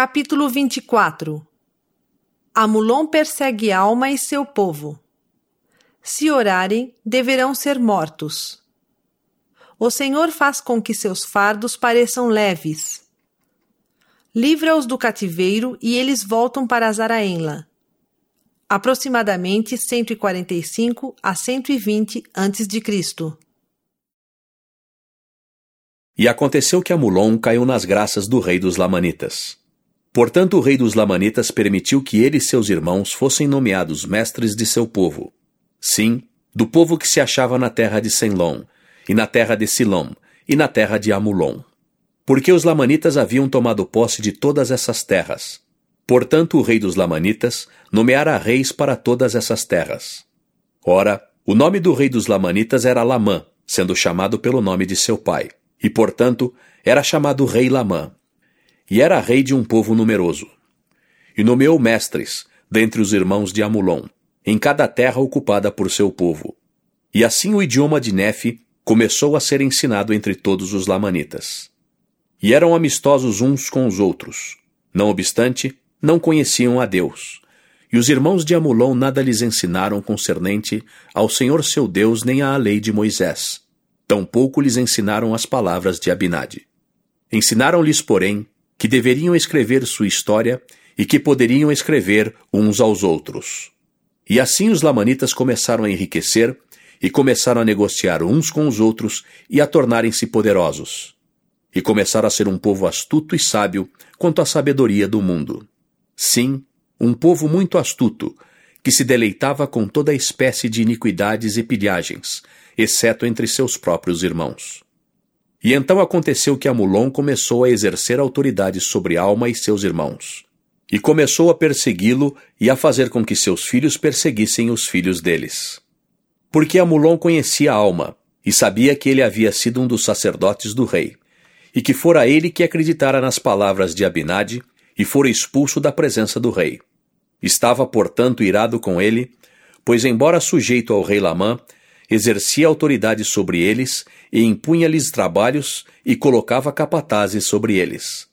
Capítulo 24 Amulon persegue Alma e seu povo. Se orarem, deverão ser mortos. O Senhor faz com que seus fardos pareçam leves. Livra-os do cativeiro e eles voltam para Zaraenla. Aproximadamente 145 a 120 a.C. E aconteceu que Amulon caiu nas graças do rei dos Lamanitas. Portanto, o rei dos Lamanitas permitiu que ele e seus irmãos fossem nomeados mestres de seu povo. Sim, do povo que se achava na terra de Senlom, e na terra de Silom, e na terra de Amulon. Porque os Lamanitas haviam tomado posse de todas essas terras. Portanto, o rei dos Lamanitas nomeara reis para todas essas terras. Ora, o nome do rei dos Lamanitas era Lamã, sendo chamado pelo nome de seu pai e, portanto, era chamado Rei Lamã. E era rei de um povo numeroso. E nomeou mestres, dentre os irmãos de Amulon, em cada terra ocupada por seu povo. E assim o idioma de Nefe começou a ser ensinado entre todos os lamanitas. E eram amistosos uns com os outros. Não obstante, não conheciam a Deus. E os irmãos de Amulon nada lhes ensinaram concernente ao Senhor seu Deus nem à lei de Moisés Tampouco lhes ensinaram as palavras de Abinadi. Ensinaram-lhes, porém, que deveriam escrever sua história e que poderiam escrever uns aos outros. E assim os lamanitas começaram a enriquecer e começaram a negociar uns com os outros e a tornarem-se poderosos. E começaram a ser um povo astuto e sábio quanto à sabedoria do mundo. Sim, um povo muito astuto, que se deleitava com toda espécie de iniquidades e pilhagens, exceto entre seus próprios irmãos. E então aconteceu que Amulon começou a exercer autoridade sobre Alma e seus irmãos, e começou a persegui-lo e a fazer com que seus filhos perseguissem os filhos deles. Porque Amulon conhecia Alma, e sabia que ele havia sido um dos sacerdotes do rei, e que fora ele que acreditara nas palavras de Abinade e fora expulso da presença do rei. Estava, portanto, irado com ele, pois, embora sujeito ao rei Lamã, exercia autoridade sobre eles e impunha-lhes trabalhos e colocava capatazes sobre eles.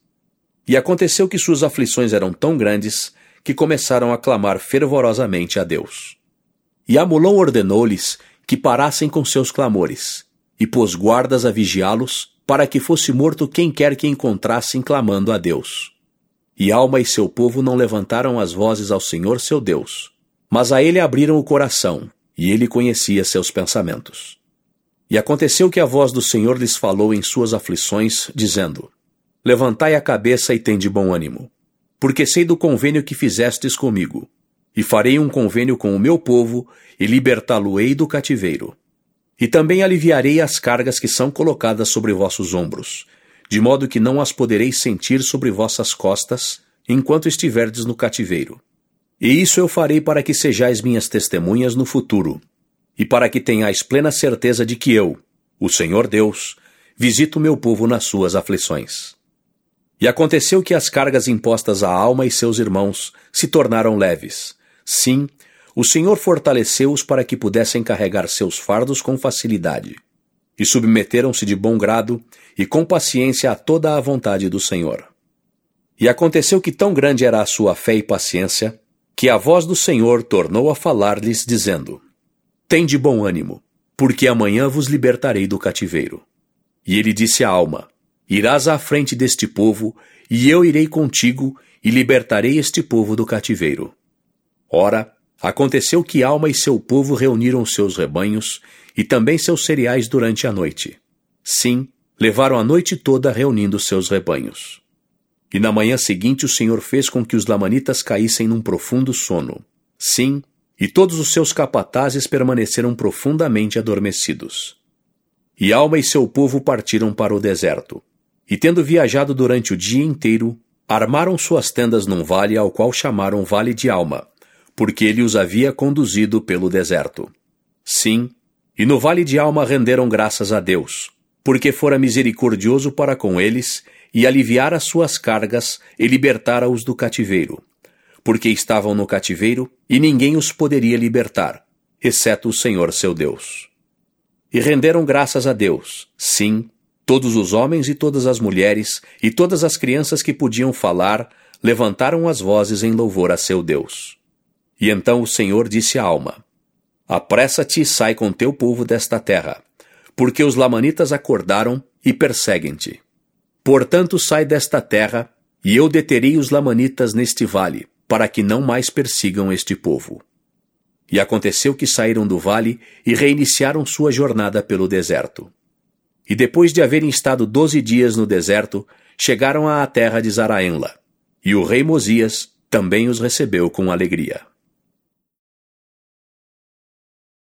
E aconteceu que suas aflições eram tão grandes que começaram a clamar fervorosamente a Deus. E Amulão ordenou-lhes que parassem com seus clamores, e pôs guardas a vigiá-los, para que fosse morto quem quer que encontrassem clamando a Deus. E Alma e seu povo não levantaram as vozes ao Senhor seu Deus, mas a ele abriram o coração, e ele conhecia seus pensamentos. E aconteceu que a voz do Senhor lhes falou em suas aflições, dizendo: Levantai a cabeça e tende bom ânimo, porque sei do convênio que fizestes comigo, e farei um convênio com o meu povo, e libertá-lo-ei do cativeiro. E também aliviarei as cargas que são colocadas sobre vossos ombros, de modo que não as podereis sentir sobre vossas costas, enquanto estiverdes no cativeiro e isso eu farei para que sejais minhas testemunhas no futuro, e para que tenhais plena certeza de que eu, o Senhor Deus, visito meu povo nas suas aflições. E aconteceu que as cargas impostas à alma e seus irmãos se tornaram leves. Sim, o Senhor fortaleceu-os para que pudessem carregar seus fardos com facilidade. E submeteram-se de bom grado e com paciência a toda a vontade do Senhor. E aconteceu que tão grande era a sua fé e paciência, que a voz do Senhor tornou a falar-lhes, dizendo: Tende bom ânimo, porque amanhã vos libertarei do cativeiro. E ele disse à alma: Irás à frente deste povo, e eu irei contigo, e libertarei este povo do cativeiro. Ora, aconteceu que Alma e seu povo reuniram seus rebanhos e também seus cereais durante a noite. Sim, levaram a noite toda reunindo seus rebanhos. E na manhã seguinte o Senhor fez com que os lamanitas caíssem num profundo sono. Sim, e todos os seus capatazes permaneceram profundamente adormecidos. E Alma e seu povo partiram para o deserto. E tendo viajado durante o dia inteiro, armaram suas tendas num vale ao qual chamaram Vale de Alma, porque ele os havia conduzido pelo deserto. Sim, e no Vale de Alma renderam graças a Deus, porque fora misericordioso para com eles e aliviar as suas cargas e libertara-os do cativeiro, porque estavam no cativeiro e ninguém os poderia libertar, exceto o Senhor seu Deus. E renderam graças a Deus, sim, todos os homens e todas as mulheres e todas as crianças que podiam falar, levantaram as vozes em louvor a seu Deus. E então o Senhor disse à alma: Apressa-te e sai com teu povo desta terra, porque os lamanitas acordaram e perseguem-te. Portanto, sai desta terra, e eu deterei os lamanitas neste vale, para que não mais persigam este povo. E aconteceu que saíram do vale e reiniciaram sua jornada pelo deserto. E depois de haverem estado doze dias no deserto, chegaram à terra de Zaraenla. E o rei Mosias também os recebeu com alegria.